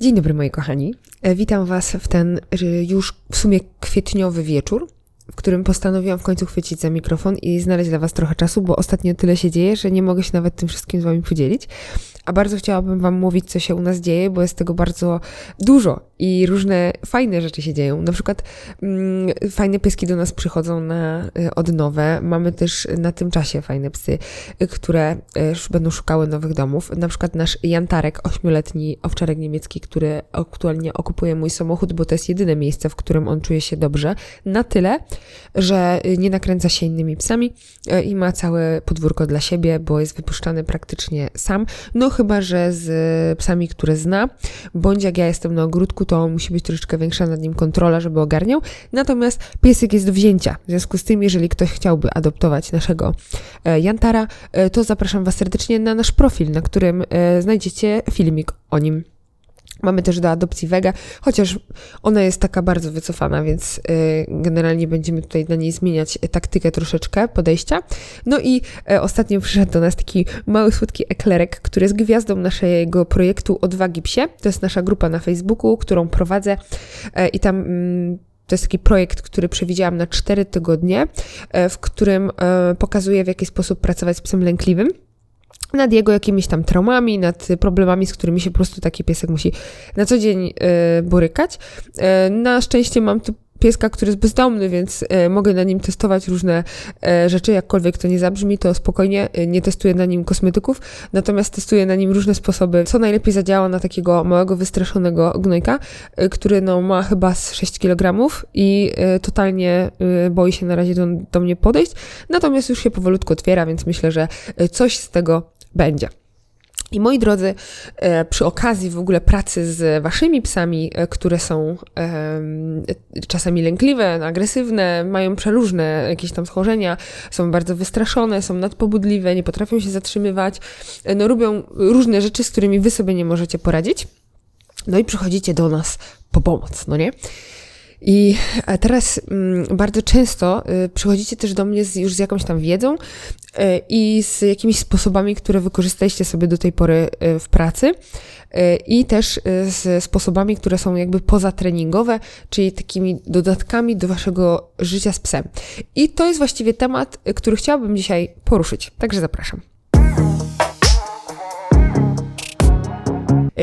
Dzień dobry moi kochani. E, Witam Was w ten e, już w sumie kwietniowy wieczór, w którym postanowiłam w końcu chwycić za mikrofon i znaleźć dla Was trochę czasu, bo ostatnio tyle się dzieje, że nie mogę się nawet tym wszystkim z Wami podzielić. A bardzo chciałabym Wam mówić, co się u nas dzieje, bo jest tego bardzo dużo i różne fajne rzeczy się dzieją. Na przykład mm, fajne pieski do nas przychodzą na y, odnowę. Mamy też na tym czasie fajne psy, y, które y, będą szukały nowych domów. Na przykład nasz Jantarek, ośmioletni owczarek niemiecki, który aktualnie okupuje mój samochód, bo to jest jedyne miejsce, w którym on czuje się dobrze. Na tyle, że y, nie nakręca się innymi psami y, i ma całe podwórko dla siebie, bo jest wypuszczany praktycznie sam. No chyba, że z y, psami, które zna, bądź jak ja jestem na ogródku, to musi być troszeczkę większa nad nim kontrola, żeby ogarniał. Natomiast piesek jest do wzięcia. W związku z tym, jeżeli ktoś chciałby adoptować naszego e, Jantara, e, to zapraszam Was serdecznie na nasz profil, na którym e, znajdziecie filmik o nim. Mamy też do adopcji Vega, chociaż ona jest taka bardzo wycofana, więc y, generalnie będziemy tutaj na niej zmieniać taktykę troszeczkę podejścia. No i e, ostatnio przyszedł do nas taki mały, słodki eklerek, który jest gwiazdą naszego projektu Odwagi Psie. To jest nasza grupa na Facebooku, którą prowadzę e, i tam... Mm, to jest taki projekt, który przewidziałam na 4 tygodnie, e, w którym pokazuję, w jaki sposób pracować z psem lękliwym nad jego jakimiś tam traumami, nad problemami, z którymi się po prostu taki piesek musi na co dzień e, borykać. E, na szczęście mam tu pieska, który jest bezdomny, więc e, mogę na nim testować różne e, rzeczy, jakkolwiek to nie zabrzmi, to spokojnie e, nie testuję na nim kosmetyków, natomiast testuję na nim różne sposoby, co najlepiej zadziała na takiego małego, wystraszonego gnojka, który no, ma chyba z 6 kg i totalnie boi się na razie do, do mnie podejść, natomiast już się powolutku otwiera, więc myślę, że coś z tego będzie. I moi drodzy, e, przy okazji w ogóle pracy z waszymi psami, e, które są czasami lękliwe, agresywne, mają przeróżne jakieś tam schorzenia, są bardzo wystraszone, są nadpobudliwe, nie potrafią się zatrzymywać, e, no robią różne rzeczy, z którymi wy sobie nie możecie poradzić. No i przychodzicie do nas po pomoc, no nie? I a teraz mm, bardzo często y, przychodzicie też do mnie z, już z jakąś tam wiedzą y, i z jakimiś sposobami, które wykorzystaliście sobie do tej pory y, w pracy i też z sposobami, które są jakby pozatreningowe, czyli takimi dodatkami do waszego życia z psem. I to jest właściwie temat, który chciałabym dzisiaj poruszyć, także zapraszam.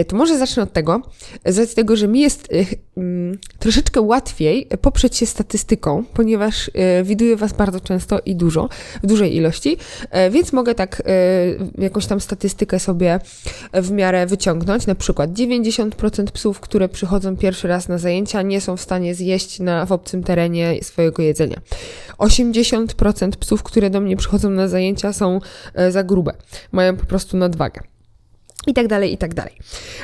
To może zacznę od tego, z tego, że mi jest e, mm, troszeczkę łatwiej poprzeć się statystyką, ponieważ e, widuję Was bardzo często i dużo, w dużej ilości, e, więc mogę tak e, jakąś tam statystykę sobie w miarę wyciągnąć. Na przykład 90% psów, które przychodzą pierwszy raz na zajęcia, nie są w stanie zjeść na, w obcym terenie swojego jedzenia. 80% psów, które do mnie przychodzą na zajęcia, są e, za grube, mają po prostu nadwagę. I tak dalej, i tak dalej.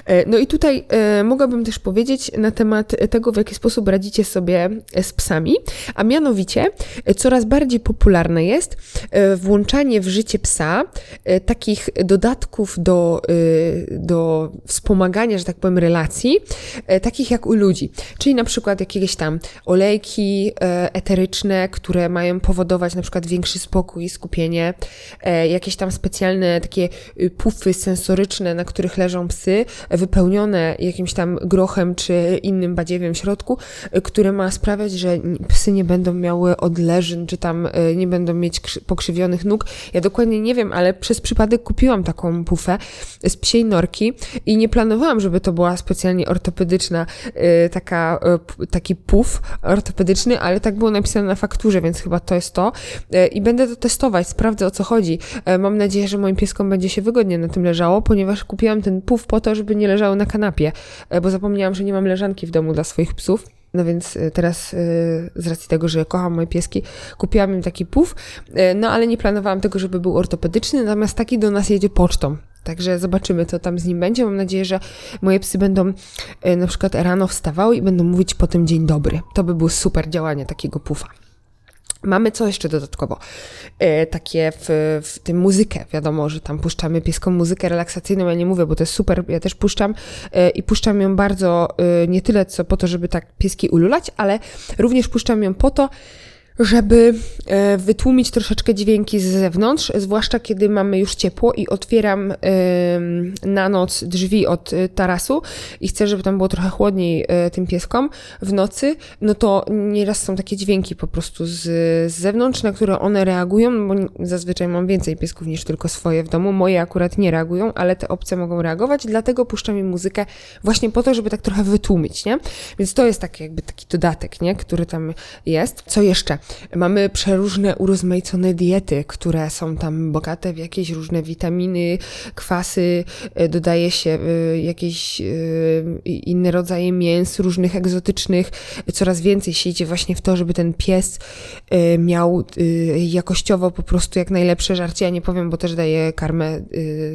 E, No i tutaj e, mogłabym też powiedzieć na temat tego, w jaki sposób radzicie sobie z psami, a mianowicie e, coraz bardziej popularne jest e, włączanie w życie psa e, takich dodatków do, e, do wspomagania, że tak powiem, relacji, e, takich jak u ludzi. Czyli na przykład jakieś tam olejki e, eteryczne, które mają powodować na przykład większy spokój i skupienie, e, jakieś tam specjalne takie y, pufy sensoryczne, na których leżą psy, wypełnione jakimś tam grochem czy innym badziewiem w środku, y, które ma sprawiać, że psy nie będą miały odleżyn, czy tam y, nie będą mieć krzy- pokrzywionych nóg. Ja dokładnie nie wiem, ale przez przypadek kupiłam taką pufę z psiej norki i nie planowałam, żeby to była specjalnie ortopedyczna y, taka, y, taki puf ortopedyczny, ale tak było napisane na fakturze, więc chyba to jest to. Y, I będę to testować, sprawdzę o co chodzi. Y, Mam nadzieję, że moim pieskom będzie się wygodnie na tym leżało, ponieważ kupiłam ten puf po to, żeby nie leżały na kanapie, y, bo zapomniałam, że nie mam leżanki w domu dla swoich psów. No więc y, teraz y, z racji tego, że kocham moje pieski, kupiłam im taki puf, no ale nie planowałam tego, żeby był ortopedyczny, natomiast taki do nas jedzie pocztą. Także zobaczymy, co tam z nim będzie. Mam nadzieję, że moje psy będą e, na przykład rano wstawały i będą mówić potem dzień dobry. To by było super działanie takiego pufa. Mamy co jeszcze dodatkowo? E, takie w, w tym muzykę. Wiadomo, że tam puszczamy pieską muzykę relaksacyjną. Ja nie mówię, bo to jest super. Ja też puszczam e, i puszczam ją bardzo e, nie tyle co po to, żeby tak pieski ululać, ale również puszczam ją po to, żeby e, wytłumić troszeczkę dźwięki z zewnątrz, zwłaszcza kiedy mamy już ciepło i otwieram na noc drzwi od e, tarasu i chcę, żeby tam było trochę chłodniej e, tym pieskom w nocy, no to nieraz są takie dźwięki po prostu z, z zewnątrz, na które one reagują, bo zazwyczaj mam więcej piesków niż tylko swoje w domu. Moje akurat nie reagują, ale te obce mogą reagować, dlatego puszczam im muzykę właśnie po to, żeby tak trochę wytłumić, nie? Więc to jest taki jakby taki dodatek, nie? Który tam jest. Co jeszcze? Mamy przeróżne urozmaicone diety, które są tam bogate w jakieś różne witaminy, kwasy, e, dodaje się e, jakieś e, inne rodzaje mięs, różnych egzotycznych. Coraz więcej się idzie właśnie w to, żeby ten pies miał jakościowo po prostu jak najlepsze żarcie. Ja nie powiem, bo też daję karmę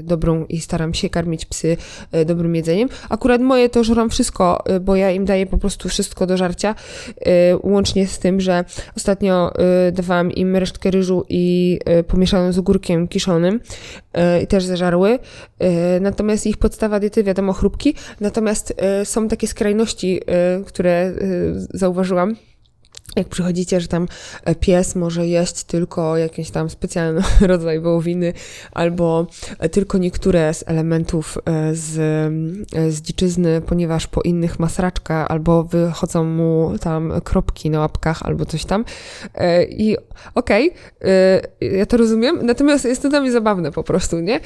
dobrą i staram się karmić psy dobrym jedzeniem. Akurat moje to żeram wszystko, bo ja im daję po prostu wszystko do żarcia, łącznie z tym, że ostatnio ostatnio y, dawałam im resztkę ryżu i y, z ogórkiem kiszonym y, i też zażarły. Natomiast ich podstawa diety, wiadomo, chrupki. Natomiast są takie skrajności, które zauważyłam jak przychodzicie, że tam e, pies może jeść tylko jakiś tam specjalny rodzaj wołowiny, albo e, tylko niektóre z elementów e, z, z dziczyzny, ponieważ po innych masraczka, albo wychodzą mu tam kropki na łapkach, albo coś tam. I okej, okay, ja to rozumiem, natomiast jest to dla mnie zabawne po prostu, nie?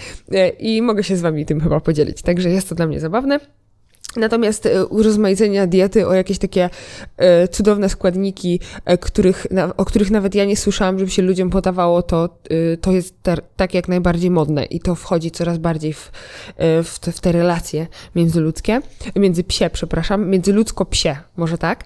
I mogę się z wami tym chyba podzielić, także jest to dla mnie zabawne. Natomiast e, urozmaicenia diety o jakieś takie e, cudowne składniki, e, których, o których nawet ja nie słyszałam, żeby się ludziom podawało, to, to jest tak jak najbardziej modne i to wchodzi coraz bardziej w, w, te, w te relacje międzyludzkie, między psie, przepraszam, międzyludzko-psie, może tak.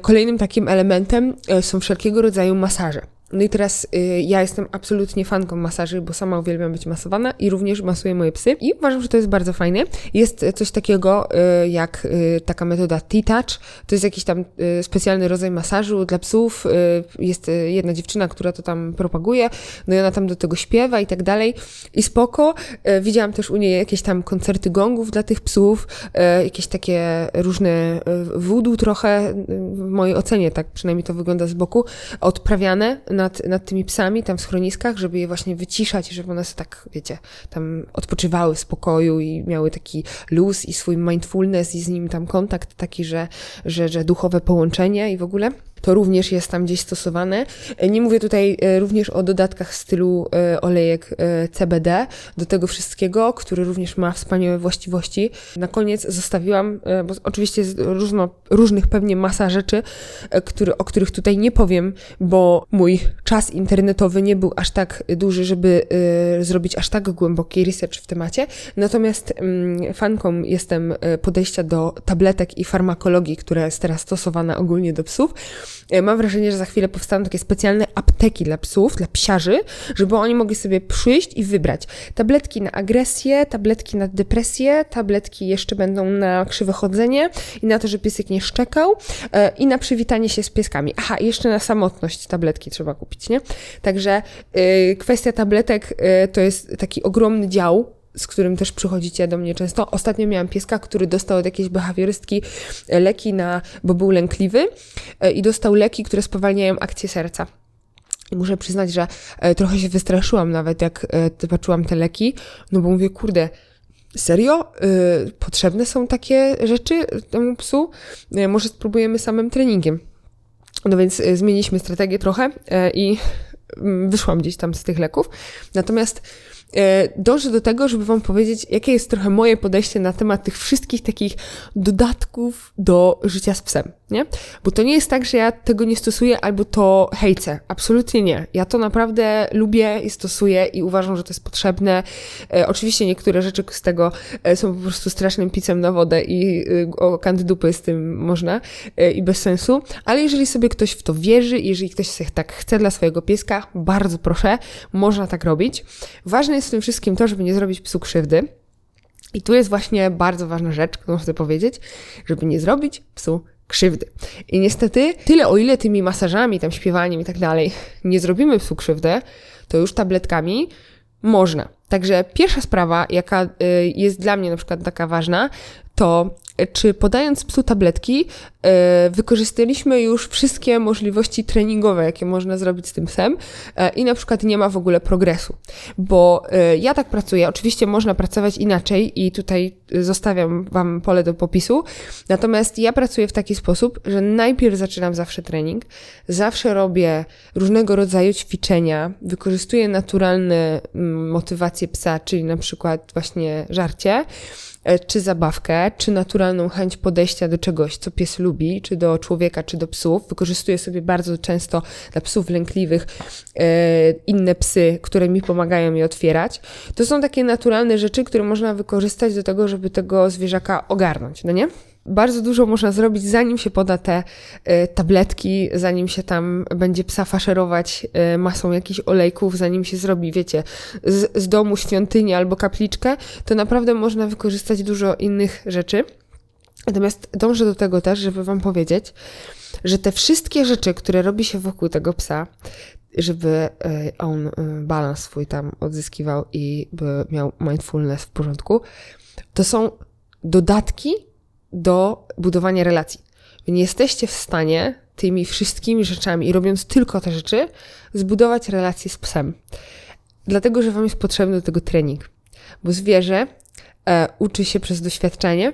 Kolejnym takim elementem są wszelkiego rodzaju masaże. No i teraz y, ja jestem absolutnie fanką masaży, bo sama uwielbiam być masowana i również masuję moje psy i uważam, że to jest bardzo fajne. Jest coś takiego y, jak y, taka metoda T-Touch, to jest jakiś tam y, specjalny rodzaj masażu dla psów. Y, jest y, jedna dziewczyna, która to tam propaguje, no i ona tam do tego śpiewa i tak dalej i spoko. Widziałam też u niej jakieś tam koncerty gongów dla tych psów, jakieś takie różne voodoo trochę, w mojej ocenie tak przynajmniej to wygląda z boku, odprawiane nad, nad tymi psami tam w schroniskach, żeby je właśnie wyciszać, żeby one sobie tak, wiecie, tam odpoczywały w spokoju i miały taki luz i swój mindfulness i z nim tam kontakt taki, że, że, że duchowe połączenie i w ogóle to również jest tam gdzieś stosowane. Nie mówię tutaj e, również o dodatkach w stylu e, olejek e, CBD do tego wszystkiego, który również ma wspaniałe właściwości. Na koniec zostawiłam, bo oczywiście jest różno, różnych pewnie masa rzeczy, który, o których tutaj nie powiem, bo mój czas internetowy nie był aż tak duży, żeby zrobić aż tak głęboki research w temacie. Natomiast mm, fanką jestem podejścia do tabletek i farmakologii, która jest teraz stosowana ogólnie do psów. E, mam wrażenie, że za chwilę powstaną takie specjalne apteki dla psów, dla psiarzy, żeby oni mogli sobie przyjść i wybrać tabletki na agresję, tabletki na depresję, tabletki jeszcze będą na krzywe chodzenie i na to, że piesek nie szczekał e, i na przywitanie się z pieskami. Aha, jeszcze na samotność tabletki trzeba kupić, nie? Także e, kwestia tabletek to jest taki ogromny dział z którym też przychodzicie do mnie często. Ostatnio miałam pieska, który dostał od jakiejś behawiorystki e, leki na, bo był lękliwy e, i dostał leki, które spowalniają akcję serca. I muszę przyznać, że e, trochę się wystraszyłam nawet, jak zobaczyłam te leki, no bo mówię, kurde, serio? Potrzebne są takie rzeczy temu psu? Może spróbujemy samym treningiem. No więc zmieniliśmy strategię trochę i mm, wyszłam gdzieś tam z tych leków. Natomiast dążę do tego, żeby Wam powiedzieć, jakie jest trochę moje podejście na temat tych wszystkich takich dodatków do życia z psem, nie? Bo to nie jest tak, że ja tego nie stosuję albo to hejcę. Absolutnie nie. Ja to naprawdę lubię i stosuję i uważam, że to jest potrzebne. E, oczywiście niektóre rzeczy z tego e, są po prostu strasznym picem na wodę i e, o kandydupy z tym można e, i bez sensu, ale jeżeli sobie ktoś w to wierzy, jeżeli ktoś sobie tak chce dla swojego pieska, bardzo proszę, można tak robić. Ważne jest w tym wszystkim to, żeby nie zrobić psu krzywdy. I tu jest właśnie bardzo ważna rzecz, którą chcę powiedzieć, żeby nie zrobić psu krzywdy. I niestety, tyle o ile tymi masażami, tam śpiewaniem i tak dalej nie zrobimy psu krzywdy, to już tabletkami można. Także pierwsza sprawa, jaka y, jest dla mnie na przykład taka ważna, to czy podając psu tabletki, e, wykorzystaliśmy już wszystkie możliwości treningowe, jakie można zrobić z tym psem e, i na przykład nie ma w ogóle progresu. Bo e, ja tak pracuję, oczywiście można pracować inaczej i tutaj zostawiam Wam pole do popisu, natomiast ja pracuję w taki sposób, że najpierw zaczynam zawsze trening, zawsze robię różnego rodzaju ćwiczenia, wykorzystuję naturalne mm, motywacje psa, czyli na przykład właśnie żarcie, czy zabawkę, czy naturalną chęć podejścia do czegoś, co pies lubi, czy do człowieka, czy do psów. Wykorzystuję sobie bardzo często dla psów lękliwych e, inne psy, które mi pomagają je otwierać. To są takie naturalne rzeczy, które można wykorzystać do tego, żeby tego zwierzaka ogarnąć, no nie? Bardzo dużo można zrobić, zanim się poda te y, tabletki, zanim się tam będzie psa faszerować y, masą jakichś olejków, zanim się zrobi, wiecie, z, z domu świątynię albo kapliczkę, to naprawdę można wykorzystać dużo innych rzeczy. Natomiast dążę do tego też, żeby Wam powiedzieć, że te wszystkie rzeczy, które robi się wokół tego psa, żeby y, on balans swój tam odzyskiwał i by miał mindfulness w porządku, to są dodatki do budowania relacji. Wy nie jesteście w stanie tymi wszystkimi rzeczami i robiąc tylko te rzeczy, zbudować relację z psem. Dlatego, że Wam jest potrzebny do tego trening. Bo zwierzę e, uczy się przez doświadczenie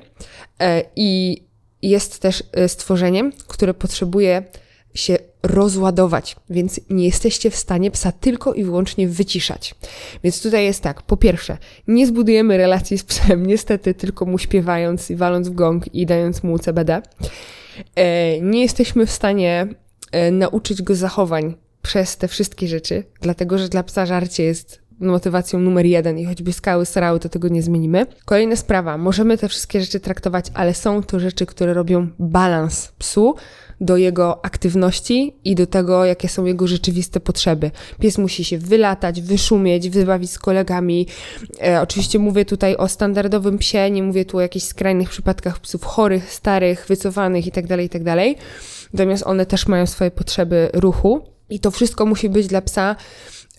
e, i jest też e, stworzeniem, które potrzebuje się rozładować, więc nie jesteście w stanie psa tylko i wyłącznie wyciszać. Więc tutaj jest tak, po pierwsze, nie zbudujemy relacji z psem, niestety tylko mu śpiewając i waląc w gong i dając mu CBD. E, nie jesteśmy w stanie e, nauczyć go zachowań przez te wszystkie rzeczy, dlatego że dla psa żarcie jest motywacją numer jeden i choćby skały srały, to tego nie zmienimy. Kolejna sprawa, możemy te wszystkie rzeczy traktować, ale są to rzeczy, które robią balans psu, do jego aktywności i do tego, jakie są jego rzeczywiste potrzeby. Pies musi się wylatać, wyszumieć, wybawić z kolegami. E, oczywiście mówię tutaj o standardowym psie, nie mówię tu o jakichś skrajnych przypadkach psów chorych, starych, wycofanych itd., tak itd. Tak Natomiast one też mają swoje potrzeby ruchu i to wszystko musi być dla psa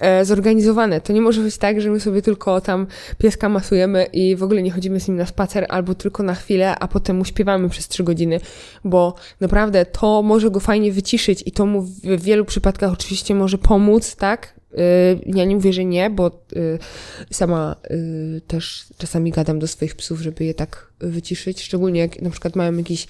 e, zorganizowane. To nie może być tak, że my sobie tylko tam pieska masujemy i w ogóle nie chodzimy z nim na spacer albo tylko na chwilę, a potem mu śpiewamy przez trzy godziny, bo naprawdę to może go fajnie wyciszyć i to mu w wielu przypadkach oczywiście może pomóc, tak? E, ja nie mówię, że nie, bo e, sama też czasami gadam do swoich psów, żeby je tak wyciszyć, szczególnie jak na przykład mają jakiś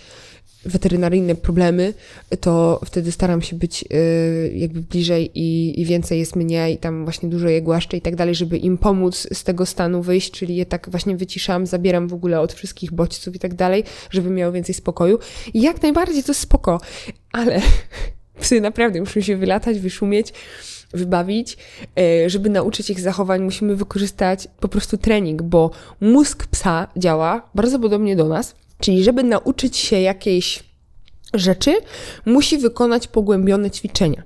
weterynaryjne problemy, to wtedy staram się być y, jakby bliżej i, i, więcej jest mnie i tam właśnie dużo je głaszczę i tak dalej, żeby im pomóc z tego stanu wyjść, czyli je tak właśnie wyciszam, zabieram w ogóle od wszystkich bodźców i tak dalej, żeby miało więcej spokoju. I jak najbardziej to jest spoko, ale psy naprawdę muszą się wylatać, wyszumieć, wybawić, y, żeby nauczyć ich zachowań, musimy wykorzystać po prostu trening, bo mózg psa działa bardzo podobnie do nas, Czyli, żeby nauczyć się jakiejś rzeczy, musi wykonać pogłębione ćwiczenia.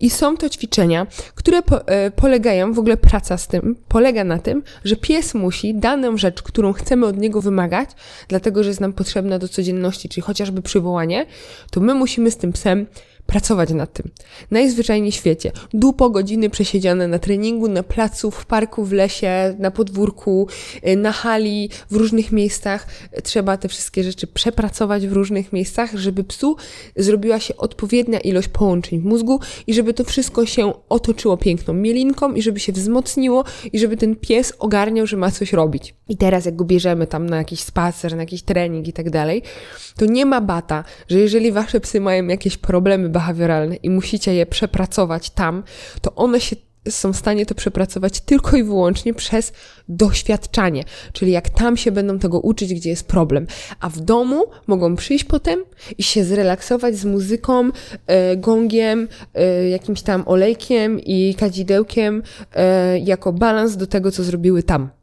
I są to ćwiczenia, które po, e, polegają, w ogóle praca z tym, polega na tym, że pies musi daną rzecz, którą chcemy od niego wymagać, dlatego że jest nam potrzebna do codzienności, czyli chociażby przywołanie, to my musimy z tym psem pracować nad tym. Najzwyczajniej w świecie. Dupo godziny przesiedziane na treningu, na placu, w parku, w lesie, na podwórku, y, na hali, w różnych miejscach. Trzeba te wszystkie rzeczy przepracować w różnych miejscach, żeby psu zrobiła się odpowiednia ilość połączeń w mózgu i żeby to wszystko się otoczyło piękną mielinką i żeby się wzmocniło i żeby ten pies ogarniał, że ma coś robić. I teraz jak go bierzemy tam na jakiś spacer, na jakiś trening i tak dalej, to nie ma bata, że jeżeli wasze psy mają jakieś problemy behawioralne i musicie je przepracować tam, to one się są w stanie to przepracować tylko i wyłącznie przez doświadczanie, czyli jak tam się będą tego uczyć, gdzie jest problem. A w domu mogą przyjść potem i się zrelaksować z muzyką, e, gongiem, e, jakimś tam olejkiem i kadzidełkiem e, jako balans do tego, co zrobiły tam.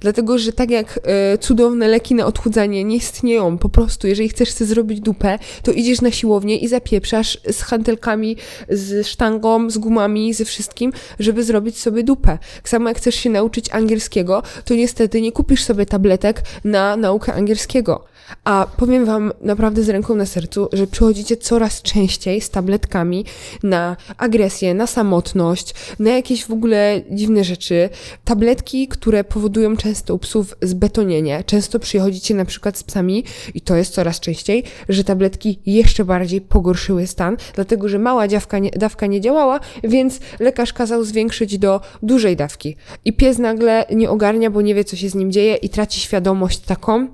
Dlatego, że tak jak e, cudowne leki na odchudzanie nie istnieją, po prostu jeżeli chcesz sobie zrobić dupę, to idziesz na siłownię i zapieprzasz z hantelkami, z sztangą, z gumami, ze wszystkim, żeby zrobić sobie dupę. Tak samo jak chcesz się nauczyć angielskiego, to niestety nie kupisz sobie tabletek na naukę angielskiego A powiem Wam naprawdę z ręką na sercu, że przychodzicie coraz częściej z tabletkami na agresję, na samotność, na jakieś w ogóle dziwne rzeczy. Tabletki, które powodują często u psów zbetonienie. Często przychodzicie na przykład z psami, i to jest coraz częściej, że tabletki jeszcze bardziej pogorszyły stan, dlatego że mała dawka nie, dawka nie działała, więc lekarz kazał zwiększyć do dużej dawki. I pies nagle nie ogarnia, bo nie wie, co się z nim dzieje i traci świadomość taką.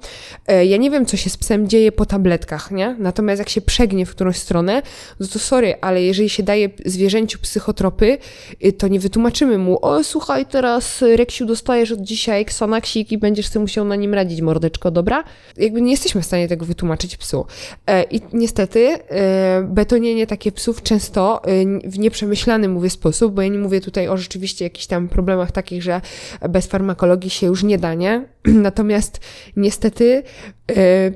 E, ja nie wiem, co się z psem dzieje po tabletkach, nie? Natomiast jak się przegnie w którąś stronę, no to sorry, ale jeżeli się daje zwierzęciu psychotropy, y, to nie wytłumaczymy mu, o słuchaj, teraz Reksiu dostajesz od dzisiaj Xanaxik i będziesz sobie musiał na nim radzić, mordeczko, dobra? Jakby nie jesteśmy w stanie tego wytłumaczyć psu. E, I niestety e, betonienie takie psów często w nieprzemyślany, mówię, sposób, bo ja nie mówię tutaj o rzeczywiście jakichś tam problemach takich, że bez farmakologii się już nie da, nie? Natomiast niestety e,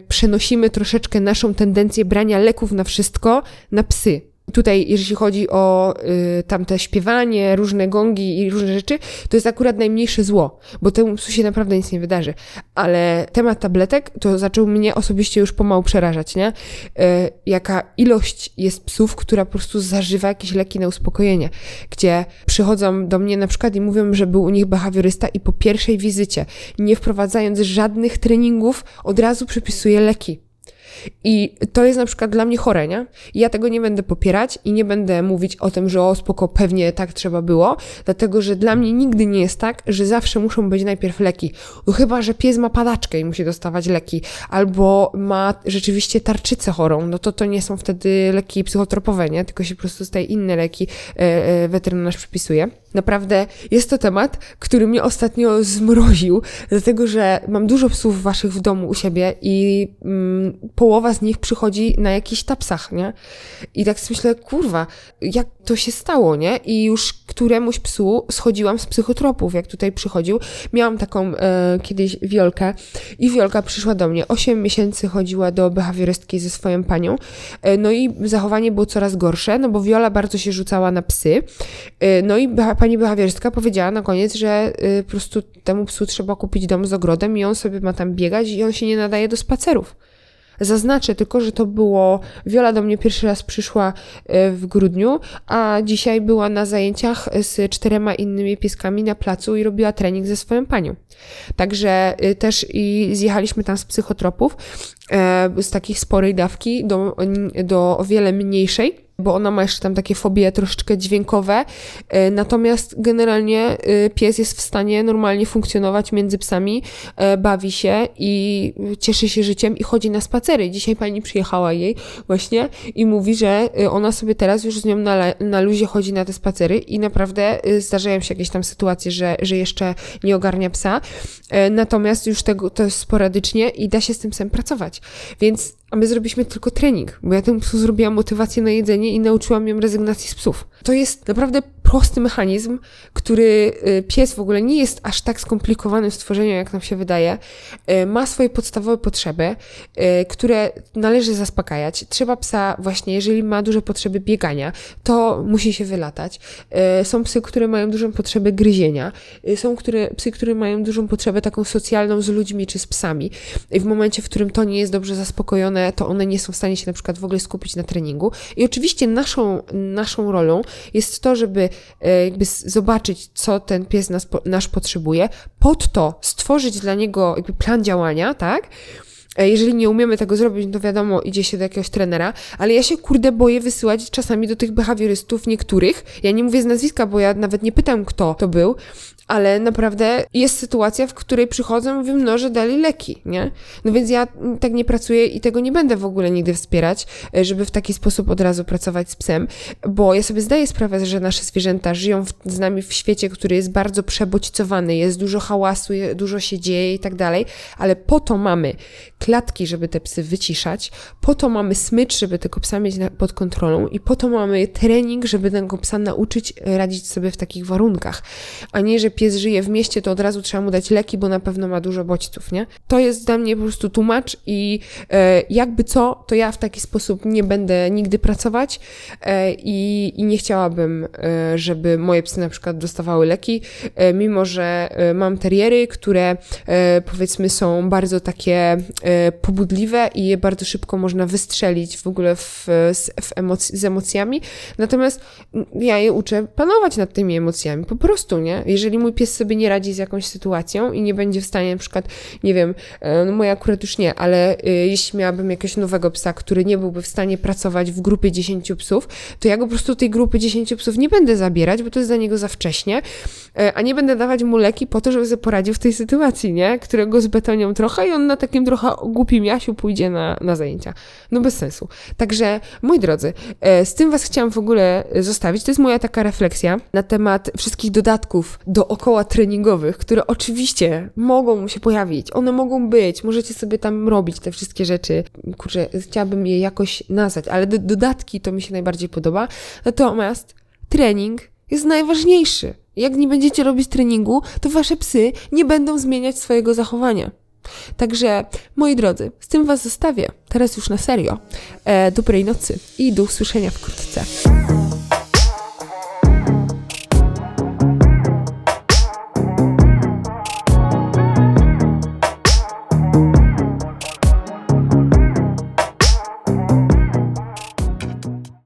przenosimy troszeczkę naszą tendencję brania leków na wszystko na psy. Tutaj, jeżeli chodzi o y, tamte śpiewanie, różne gongi i różne rzeczy, to jest akurat najmniejsze zło, bo temu psu się naprawdę nic nie wydarzy. Ale temat tabletek to zaczął mnie osobiście już pomału przerażać, nie? Y, jaka ilość jest psów, która po prostu zażywa jakieś leki na uspokojenie, gdzie przychodzą do mnie na przykład i mówią, że był u nich behawiorysta i po pierwszej wizycie, nie wprowadzając żadnych treningów, od razu przypisuje leki. I to jest na przykład dla mnie chore, nie? Ja tego nie będę popierać i nie będę mówić o tym, że o spoko, pewnie tak trzeba było, dlatego że dla mnie nigdy nie jest tak, że zawsze muszą być najpierw leki. No chyba, że pies ma padaczkę i musi dostawać leki, albo ma rzeczywiście tarczycę chorą, no to to nie są wtedy leki psychotropowe, nie? Tylko się po prostu tej inne leki e, e, weterynarz przypisuje. Naprawdę jest to temat, który mnie ostatnio zmroził, dlatego że mam dużo psów waszych w domu u siebie i mm, połowa z nich przychodzi na jakichś tapsach, nie? I tak myślę, kurwa, jak to się stało, nie? I już któremuś psu schodziłam z psychotropów, jak tutaj przychodził. Miałam taką e, kiedyś wiolkę i wiolka przyszła do mnie. Osiem miesięcy chodziła do behawiorystki ze swoją panią. E, no i zachowanie było coraz gorsze, no bo Wiola bardzo się rzucała na psy. E, no i pani behawioristka powiedziała na koniec, że y, po prostu temu psu trzeba kupić dom z ogrodem i on sobie ma tam biegać i on się nie nadaje do spacerów. Zaznaczę tylko, że to było. Wiola do mnie pierwszy raz przyszła y, w grudniu, a dzisiaj była na zajęciach z czterema innymi pieskami na placu i robiła trening ze swoją panią. Także y, też i zjechaliśmy tam z psychotropów, z takich sporej dawki do, do o wiele mniejszej bo ona ma jeszcze tam takie fobie troszeczkę dźwiękowe, e, natomiast generalnie e, pies jest w stanie normalnie funkcjonować między psami, e, bawi się i cieszy się życiem i chodzi na spacery. Dzisiaj pani przyjechała jej właśnie i mówi, że ona sobie teraz już z nią na, na luzie chodzi na te spacery i naprawdę zdarzają się jakieś tam sytuacje, że, że jeszcze nie ogarnia psa, natomiast już tego to sporadycznie i da się z tym psem pracować. Więc a my zrobiliśmy tylko trening, bo ja temu psu zrobiłam motywację na jedzenie i nauczyłam ją rezygnacji z psów. To jest naprawdę prosty mechanizm, który y, pies w ogóle nie jest aż tak skomplikowany w stworzeniu, jak nam się wydaje. Y, ma swoje podstawowe potrzeby, y, które należy zaspokajać. Trzeba psa właśnie, jeżeli ma duże potrzeby biegania, to musi się wylatać. Są psy, które mają dużą potrzebę gryzienia. Są które, psy, które mają dużą potrzebę taką socjalną z ludźmi czy z psami. I w momencie, w którym to nie jest dobrze zaspokojone, to one nie są w stanie się na przykład w ogóle skupić na treningu. I oczywiście naszą, naszą rolą jest to, żeby jakby zobaczyć, co ten pies nas, nasz potrzebuje, pod to stworzyć dla niego jakby plan działania, tak? E, jeżeli nie umiemy tego zrobić, to wiadomo, idzie się do jakiegoś trenera, ale ja się kurde boję wysyłać czasami do tych behawiorystów niektórych. Ja nie mówię z nazwiska, bo ja nawet nie pytam, kto to był, ale naprawdę jest sytuacja, w której przychodzą i mówią, no, że dali leki, nie? No więc ja tak nie pracuję i tego nie będę w ogóle nigdy wspierać, e, żeby w taki sposób od razu pracować z psem, bo ja sobie zdaję sprawę, że nasze zwierzęta żyją w, z nami w świecie, który jest bardzo przebodźcowany, jest dużo hałasu, dużo się dzieje i tak dalej, ale po to mamy klatki, żeby te psy wyciszać, po to mamy smycz, żeby tego psa mieć pod kontrolą i po to mamy trening, żeby tego psa nauczyć radzić sobie w takich warunkach, a nie, że pies żyje w mieście, to od razu trzeba mu dać leki, bo na pewno ma dużo bodźców, nie? To jest dla mnie po prostu tłumacz i e, jakby co, to ja w taki sposób nie będę nigdy pracować e, i, i nie chciałabym, e, żeby moje psy na przykład dostawały leki, e, mimo że e, mam teriery, które e, powiedzmy są bardzo takie e, pobudliwe i je bardzo szybko można wystrzelić w ogóle w, z, w emoc- z emocjami. Natomiast ja je uczę panować nad tymi emocjami, po prostu, nie? Jeżeli mój pies sobie nie radzi z jakąś sytuacją i nie będzie w stanie na przykład, nie wiem, e, no moja akurat już nie, ale e, jeśli miałabym jakiegoś nowego psa, który nie byłby w stanie pracować w grupie 10 psów, to ja go po prostu tej grupy 10 psów nie będę zabierać, bo to jest dla niego za wcześnie, e, a nie będę dawać mu leki po to, żeby sobie poradził w tej sytuacji, nie? Którego zbetonią trochę i on na takim trochę głupim jasiu pójdzie na, na zajęcia. No bez sensu. Także, moi drodzy, z tym was chciałam w ogóle zostawić. To jest moja taka refleksja na temat wszystkich dodatków dookoła treningowych, które oczywiście mogą się pojawić, one mogą być, możecie sobie tam robić te wszystkie rzeczy. Kurczę, chciałabym je jakoś nazwać, ale do, dodatki to mi się najbardziej podoba. Natomiast trening jest najważniejszy. Jak nie będziecie robić treningu, to wasze psy nie będą zmieniać swojego zachowania. Także, moi drodzy, z tym was zostawię. Teraz już na serio. E, dobrej nocy i do usłyszenia wkrótce.